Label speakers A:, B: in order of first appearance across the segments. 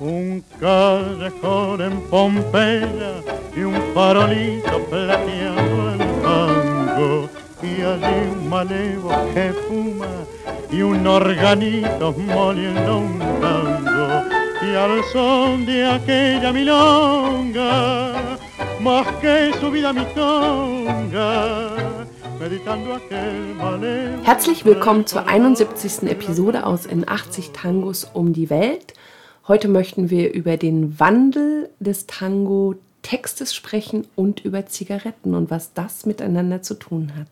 A: un callejón en Pompeya y un farolito plateando el tango y allí un malevo que fuma y un organito moliendo un tango y al son de aquella milonga más que su vida mi conga
B: Herzlich willkommen zur 71. Episode aus In 80 Tangos um die Welt. Heute möchten wir über den Wandel des Tango-Textes sprechen und über Zigaretten und was das miteinander zu tun hat.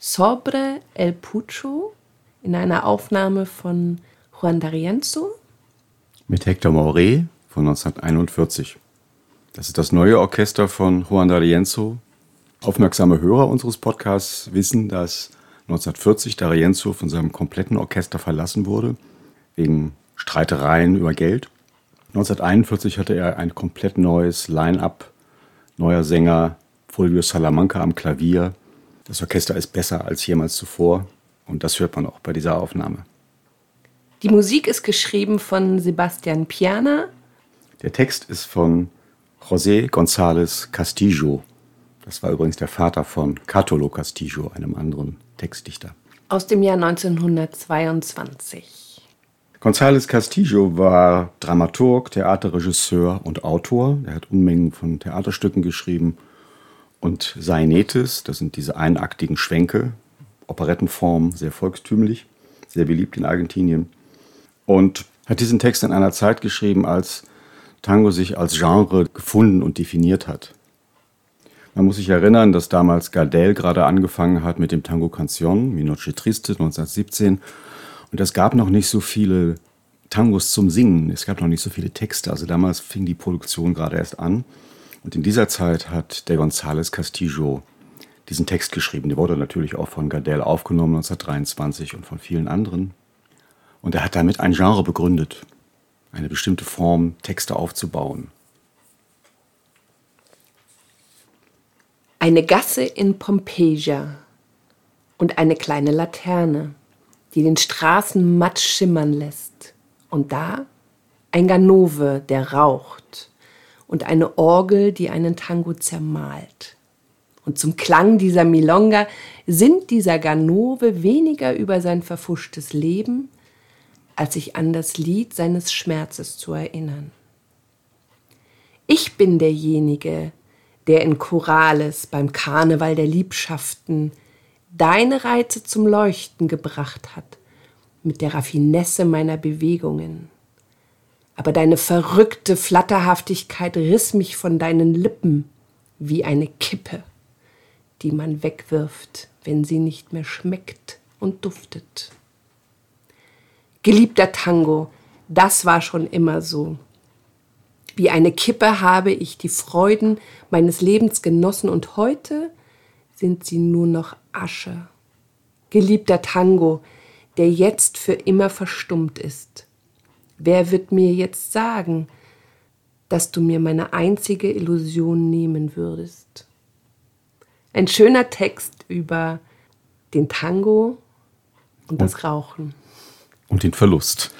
B: Sobre el Pucho in einer Aufnahme von Juan D'Arienzo.
C: Mit Hector Mauré von 1941. Das ist das neue Orchester von Juan D'Arienzo. Aufmerksame Hörer unseres Podcasts wissen, dass 1940 D'Arienzo von seinem kompletten Orchester verlassen wurde, wegen Streitereien über Geld. 1941 hatte er ein komplett neues Line-up, neuer Sänger, Fulvio Salamanca am Klavier. Das Orchester ist besser als jemals zuvor und das hört man auch bei dieser Aufnahme.
B: Die Musik ist geschrieben von Sebastian Piana.
C: Der Text ist von José González Castillo. Das war übrigens der Vater von Catolo Castillo, einem anderen Textdichter.
B: Aus dem Jahr 1922.
C: González Castillo war Dramaturg, Theaterregisseur und Autor. Er hat Unmengen von Theaterstücken geschrieben. Und Sainetes, das sind diese einaktigen Schwänke, Operettenform, sehr volkstümlich, sehr beliebt in Argentinien. Und hat diesen Text in einer Zeit geschrieben, als Tango sich als Genre gefunden und definiert hat. Man muss sich erinnern, dass damals Gardel gerade angefangen hat mit dem Tango Canción, Mi Noche Triste 1917 und es gab noch nicht so viele Tangos zum Singen. Es gab noch nicht so viele Texte. Also damals fing die Produktion gerade erst an. Und in dieser Zeit hat der González Castillo diesen Text geschrieben. Der wurde natürlich auch von Gardel aufgenommen 1923 und von vielen anderen. Und er hat damit ein Genre begründet, eine bestimmte Form, Texte aufzubauen.
B: Eine Gasse in Pompeja und eine kleine Laterne die den Straßen matt schimmern lässt. Und da ein Ganove, der raucht, und eine Orgel, die einen Tango zermalt. Und zum Klang dieser Milonga sinnt dieser Ganove weniger über sein verfuschtes Leben, als sich an das Lied seines Schmerzes zu erinnern. Ich bin derjenige, der in Chorales beim Karneval der Liebschaften deine Reize zum Leuchten gebracht hat, mit der Raffinesse meiner Bewegungen. Aber deine verrückte Flatterhaftigkeit riss mich von deinen Lippen wie eine Kippe, die man wegwirft, wenn sie nicht mehr schmeckt und duftet. Geliebter Tango, das war schon immer so. Wie eine Kippe habe ich die Freuden meines Lebens genossen und heute sind sie nur noch Asche. Geliebter Tango, der jetzt für immer verstummt ist. Wer wird mir jetzt sagen, dass du mir meine einzige Illusion nehmen würdest? Ein schöner Text über den Tango und, und das Rauchen.
C: Und den Verlust.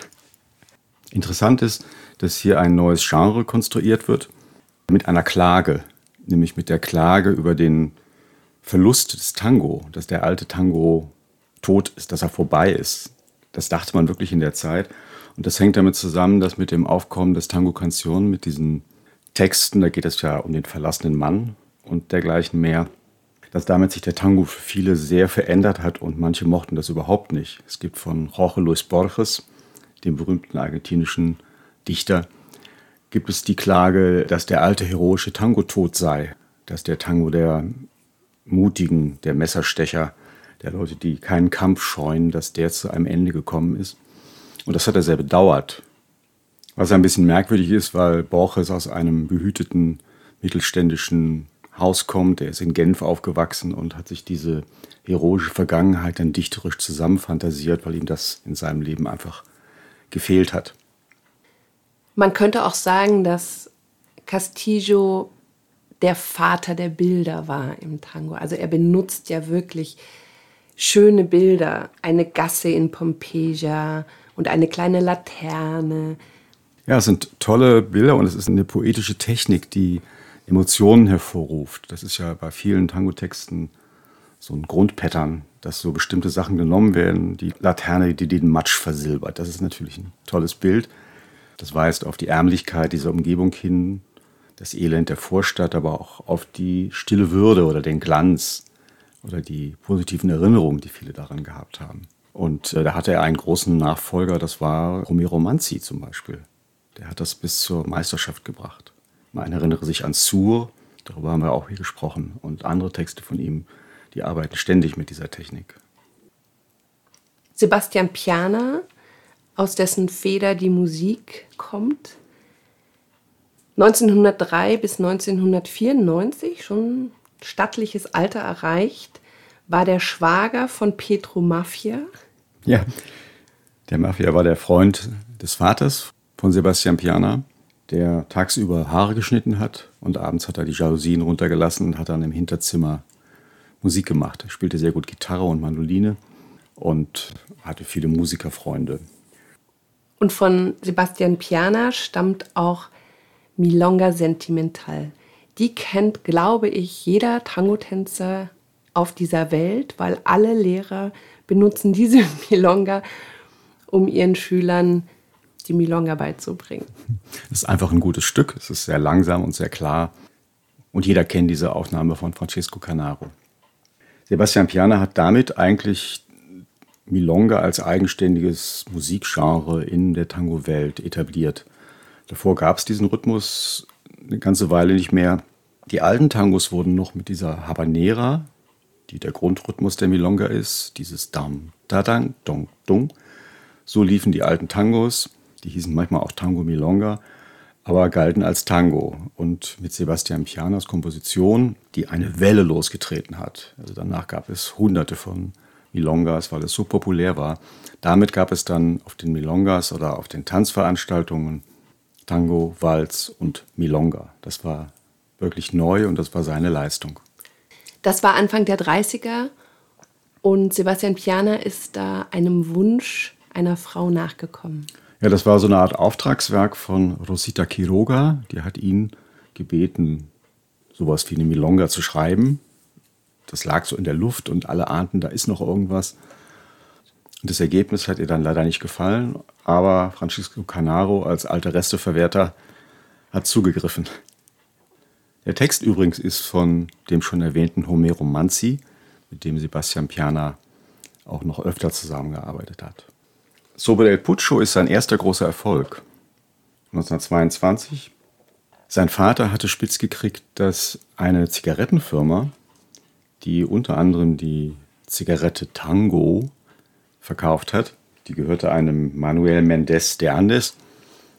C: Interessant ist, dass hier ein neues Genre konstruiert wird mit einer Klage, nämlich mit der Klage über den Verlust des Tango, dass der alte Tango tot ist, dass er vorbei ist. Das dachte man wirklich in der Zeit. Und das hängt damit zusammen, dass mit dem Aufkommen des Tango Canción, mit diesen Texten, da geht es ja um den verlassenen Mann und dergleichen mehr, dass damit sich der Tango für viele sehr verändert hat und manche mochten das überhaupt nicht. Es gibt von Jorge Luis Borges, dem berühmten argentinischen Dichter, gibt es die Klage, dass der alte heroische Tango tot sei, dass der Tango der Mutigen, der Messerstecher, der Leute, die keinen Kampf scheuen, dass der zu einem Ende gekommen ist. Und das hat er sehr bedauert. Was ein bisschen merkwürdig ist, weil Borges aus einem behüteten mittelständischen Haus kommt. Er ist in Genf aufgewachsen und hat sich diese heroische Vergangenheit dann dichterisch zusammenfantasiert, weil ihm das in seinem Leben einfach gefehlt hat.
B: Man könnte auch sagen, dass Castillo der Vater der Bilder war im Tango. Also er benutzt ja wirklich schöne Bilder, eine Gasse in Pompeja und eine kleine Laterne.
C: Ja, es sind tolle Bilder und es ist eine poetische Technik, die Emotionen hervorruft. Das ist ja bei vielen Tango-Texten so ein Grundpattern, dass so bestimmte Sachen genommen werden. Die Laterne, die den Matsch versilbert. Das ist natürlich ein tolles Bild. Das weist auf die Ärmlichkeit dieser Umgebung hin, das Elend der Vorstadt, aber auch auf die stille Würde oder den Glanz oder die positiven Erinnerungen, die viele daran gehabt haben. Und äh, da hatte er einen großen Nachfolger, das war Romero Manzi zum Beispiel. Der hat das bis zur Meisterschaft gebracht. Man erinnere sich an Sur, darüber haben wir auch hier gesprochen, und andere Texte von ihm, die arbeiten ständig mit dieser Technik.
B: Sebastian Piana, aus dessen Feder die Musik kommt. 1903 bis 1994, schon stattliches Alter erreicht, war der Schwager von Petro Mafia.
C: Ja, der Mafia war der Freund des Vaters von Sebastian Piana, der tagsüber Haare geschnitten hat und abends hat er die Jalousien runtergelassen und hat dann im Hinterzimmer Musik gemacht. Er spielte sehr gut Gitarre und Mandoline und hatte viele Musikerfreunde.
B: Und von Sebastian Piana stammt auch Milonga Sentimental. Die kennt, glaube ich, jeder Tango-Tänzer auf dieser Welt, weil alle Lehrer benutzen diese Milonga, um ihren Schülern die Milonga beizubringen.
C: Es ist einfach ein gutes Stück. Es ist sehr langsam und sehr klar. Und jeder kennt diese Aufnahme von Francesco Canaro. Sebastian Piana hat damit eigentlich Milonga als eigenständiges Musikgenre in der Tango-Welt etabliert. Davor gab es diesen Rhythmus eine ganze Weile nicht mehr. Die alten Tangos wurden noch mit dieser Habanera, die der Grundrhythmus der Milonga ist, dieses Dam, da Dang, Dong, Dung. So liefen die alten Tangos, die hießen manchmal auch Tango Milonga, aber galten als Tango. Und mit Sebastian Pianas Komposition, die eine Welle losgetreten hat. Also danach gab es hunderte von Milongas, weil es so populär war. Damit gab es dann auf den Milongas oder auf den Tanzveranstaltungen Tango, Walz und Milonga. Das war wirklich neu und das war seine Leistung.
B: Das war Anfang der 30er und Sebastian Piana ist da einem Wunsch einer Frau nachgekommen.
C: Ja, das war so eine Art Auftragswerk von Rosita Quiroga. Die hat ihn gebeten, sowas wie eine Milonga zu schreiben. Das lag so in der Luft und alle ahnten, da ist noch irgendwas. Und das Ergebnis hat ihr dann leider nicht gefallen, aber Francisco Canaro als alter Resteverwerter hat zugegriffen. Der Text übrigens ist von dem schon erwähnten Homero Manzi, mit dem Sebastian Piana auch noch öfter zusammengearbeitet hat. Sobre el Pucho ist sein erster großer Erfolg. 1922. Sein Vater hatte spitz gekriegt, dass eine Zigarettenfirma, die unter anderem die Zigarette Tango verkauft hat, die gehörte einem Manuel Mendes de Andes.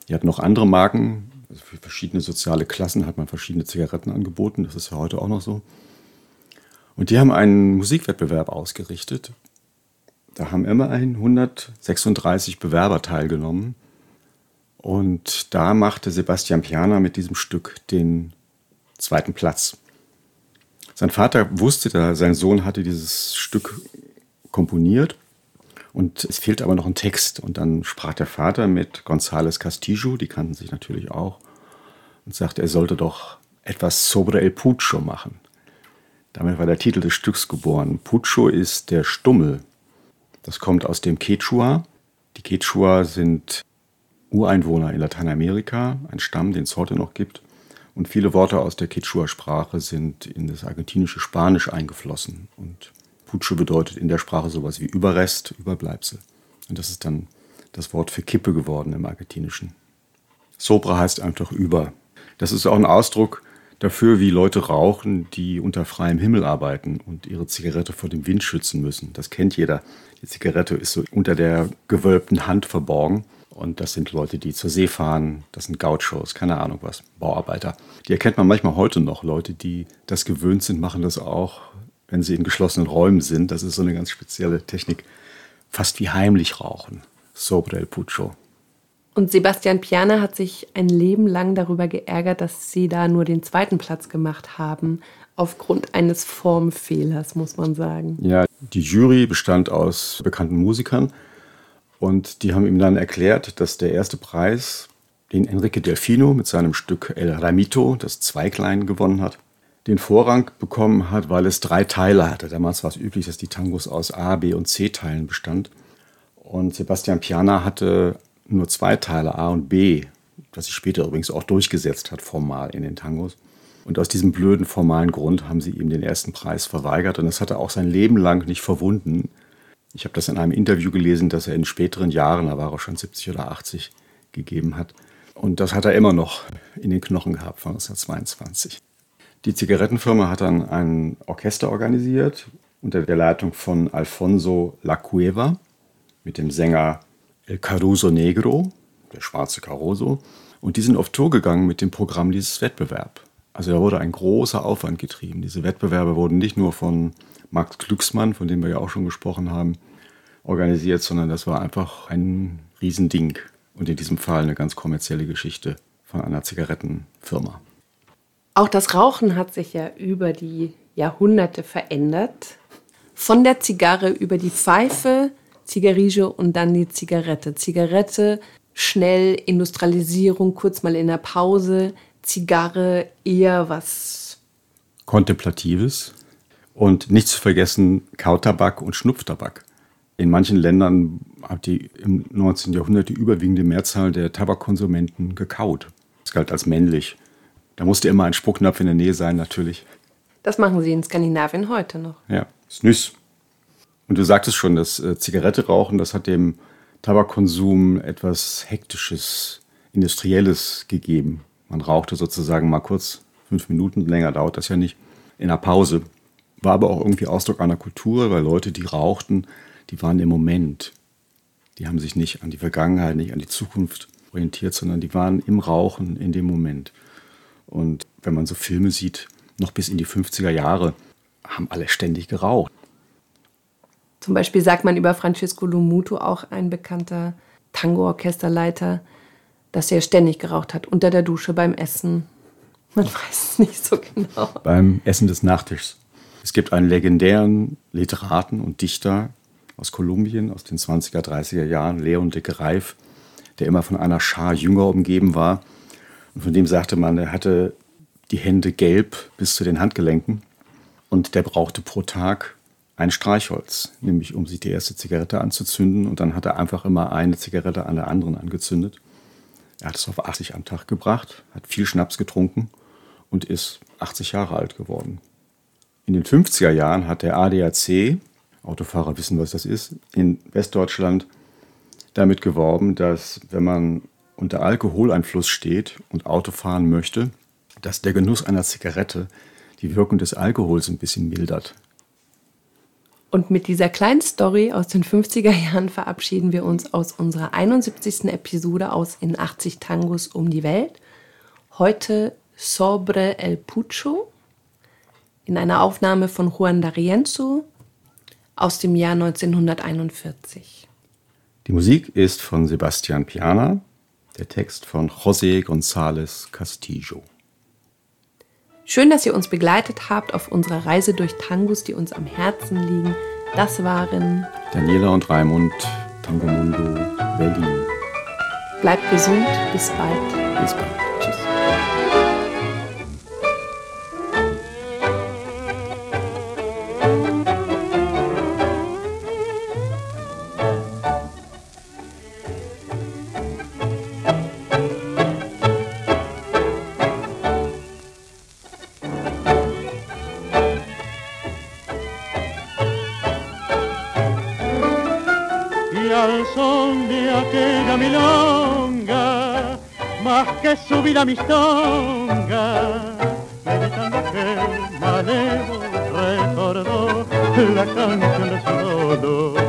C: Die hat noch andere Marken, also für verschiedene soziale Klassen hat man verschiedene Zigaretten angeboten, das ist ja heute auch noch so. Und die haben einen Musikwettbewerb ausgerichtet, da haben immerhin 136 Bewerber teilgenommen. Und da machte Sebastian Piana mit diesem Stück den zweiten Platz. Sein Vater wusste, da sein Sohn hatte dieses Stück komponiert und es fehlt aber noch ein Text. Und dann sprach der Vater mit González Castillo, die kannten sich natürlich auch, und sagte, er sollte doch etwas sobre el Pucho machen. Damit war der Titel des Stücks geboren. Pucho ist der Stummel. Das kommt aus dem Quechua. Die Quechua sind Ureinwohner in Lateinamerika, ein Stamm, den es heute noch gibt. Und viele Worte aus der Quechua-Sprache sind in das argentinische Spanisch eingeflossen. Und Pucho bedeutet in der Sprache sowas wie Überrest, Überbleibsel. Und das ist dann das Wort für Kippe geworden im Argentinischen. Sobra heißt einfach über. Das ist auch ein Ausdruck dafür, wie Leute rauchen, die unter freiem Himmel arbeiten und ihre Zigarette vor dem Wind schützen müssen. Das kennt jeder. Die Zigarette ist so unter der gewölbten Hand verborgen. Und das sind Leute, die zur See fahren, das sind Gauchos, keine Ahnung was, Bauarbeiter. Die erkennt man manchmal heute noch. Leute, die das gewöhnt sind, machen das auch, wenn sie in geschlossenen Räumen sind. Das ist so eine ganz spezielle Technik. Fast wie heimlich rauchen. Sobre el Pucho.
B: Und Sebastian Piana hat sich ein Leben lang darüber geärgert, dass sie da nur den zweiten Platz gemacht haben, aufgrund eines Formfehlers, muss man sagen.
C: Ja, die Jury bestand aus bekannten Musikern und die haben ihm dann erklärt, dass der erste Preis den Enrique Delfino mit seinem Stück El Ramito, das zwei Kleinen gewonnen hat, den Vorrang bekommen hat, weil es drei Teile hatte. Damals war es üblich, dass die Tangos aus A, B und C-Teilen bestand. Und Sebastian Piana hatte nur zwei Teile, A und B, was sich später übrigens auch durchgesetzt hat, formal in den Tangos. Und aus diesem blöden formalen Grund haben sie ihm den ersten Preis verweigert. Und das hat er auch sein Leben lang nicht verwunden. Ich habe das in einem Interview gelesen, das er in späteren Jahren, da war er schon 70 oder 80, gegeben hat. Und das hat er immer noch in den Knochen gehabt von 1922. Die Zigarettenfirma hat dann ein Orchester organisiert unter der Leitung von Alfonso La Cueva mit dem Sänger El Caruso Negro, der schwarze Caruso. Und die sind auf Tour gegangen mit dem Programm dieses Wettbewerb. Also da wurde ein großer Aufwand getrieben. Diese Wettbewerbe wurden nicht nur von Max Glücksmann, von dem wir ja auch schon gesprochen haben, organisiert, sondern das war einfach ein Riesending. Und in diesem Fall eine ganz kommerzielle Geschichte von einer Zigarettenfirma.
B: Auch das Rauchen hat sich ja über die Jahrhunderte verändert. Von der Zigarre über die Pfeife, Zigarige und dann die Zigarette. Zigarette, schnell Industrialisierung, kurz mal in der Pause. Zigarre eher was
C: Kontemplatives. Und nicht zu vergessen Kautabak und Schnupftabak. In manchen Ländern hat die im 19. Jahrhundert die überwiegende Mehrzahl der Tabakkonsumenten gekaut. Das galt als männlich. Da musste immer ein Spucknapf in der Nähe sein, natürlich.
B: Das machen sie in Skandinavien heute noch.
C: Ja, Snus. Und du sagtest schon, das äh, Zigarette rauchen, das hat dem Tabakkonsum etwas Hektisches, Industrielles gegeben. Man rauchte sozusagen mal kurz fünf Minuten, länger dauert das ja nicht, in einer Pause. War aber auch irgendwie Ausdruck einer Kultur, weil Leute, die rauchten, die waren im Moment. Die haben sich nicht an die Vergangenheit, nicht an die Zukunft orientiert, sondern die waren im Rauchen in dem Moment. Und wenn man so Filme sieht, noch bis in die 50er Jahre, haben alle ständig geraucht.
B: Zum Beispiel sagt man über Francisco Lumuto, auch ein bekannter Tango-Orchesterleiter, dass er ständig geraucht hat, unter der Dusche, beim Essen. Man weiß es nicht so genau.
C: Beim Essen des Nachtischs. Es gibt einen legendären Literaten und Dichter aus Kolumbien aus den 20er, 30er Jahren, Leon de Greif, der immer von einer Schar Jünger umgeben war. Und von dem sagte man, er hatte die Hände gelb bis zu den Handgelenken und der brauchte pro Tag ein Streichholz, nämlich um sich die erste Zigarette anzuzünden. Und dann hat er einfach immer eine Zigarette an der anderen angezündet. Er hat es auf 80 am Tag gebracht, hat viel Schnaps getrunken und ist 80 Jahre alt geworden. In den 50er Jahren hat der ADAC, Autofahrer wissen, was das ist, in Westdeutschland damit geworben, dass wenn man unter Alkoholeinfluss steht und Auto fahren möchte, dass der Genuss einer Zigarette die Wirkung des Alkohols ein bisschen mildert.
B: Und mit dieser kleinen Story aus den 50er Jahren verabschieden wir uns aus unserer 71. Episode aus In 80 Tangos um die Welt. Heute Sobre el Pucho in einer Aufnahme von Juan D'Arienzo aus dem Jahr 1941.
C: Die Musik ist von Sebastian Piana, der Text von José González Castillo.
B: Schön, dass ihr uns begleitet habt auf unserer Reise durch Tangos, die uns am Herzen liegen. Das waren
C: Daniela und Raimund, Tango Mundo, Berlin.
B: Bleibt gesund, bis bald.
C: Bis bald.
A: Aquella milonga, más que su vida mistonga, meditando aquel malevo recordó la canción de su dolor.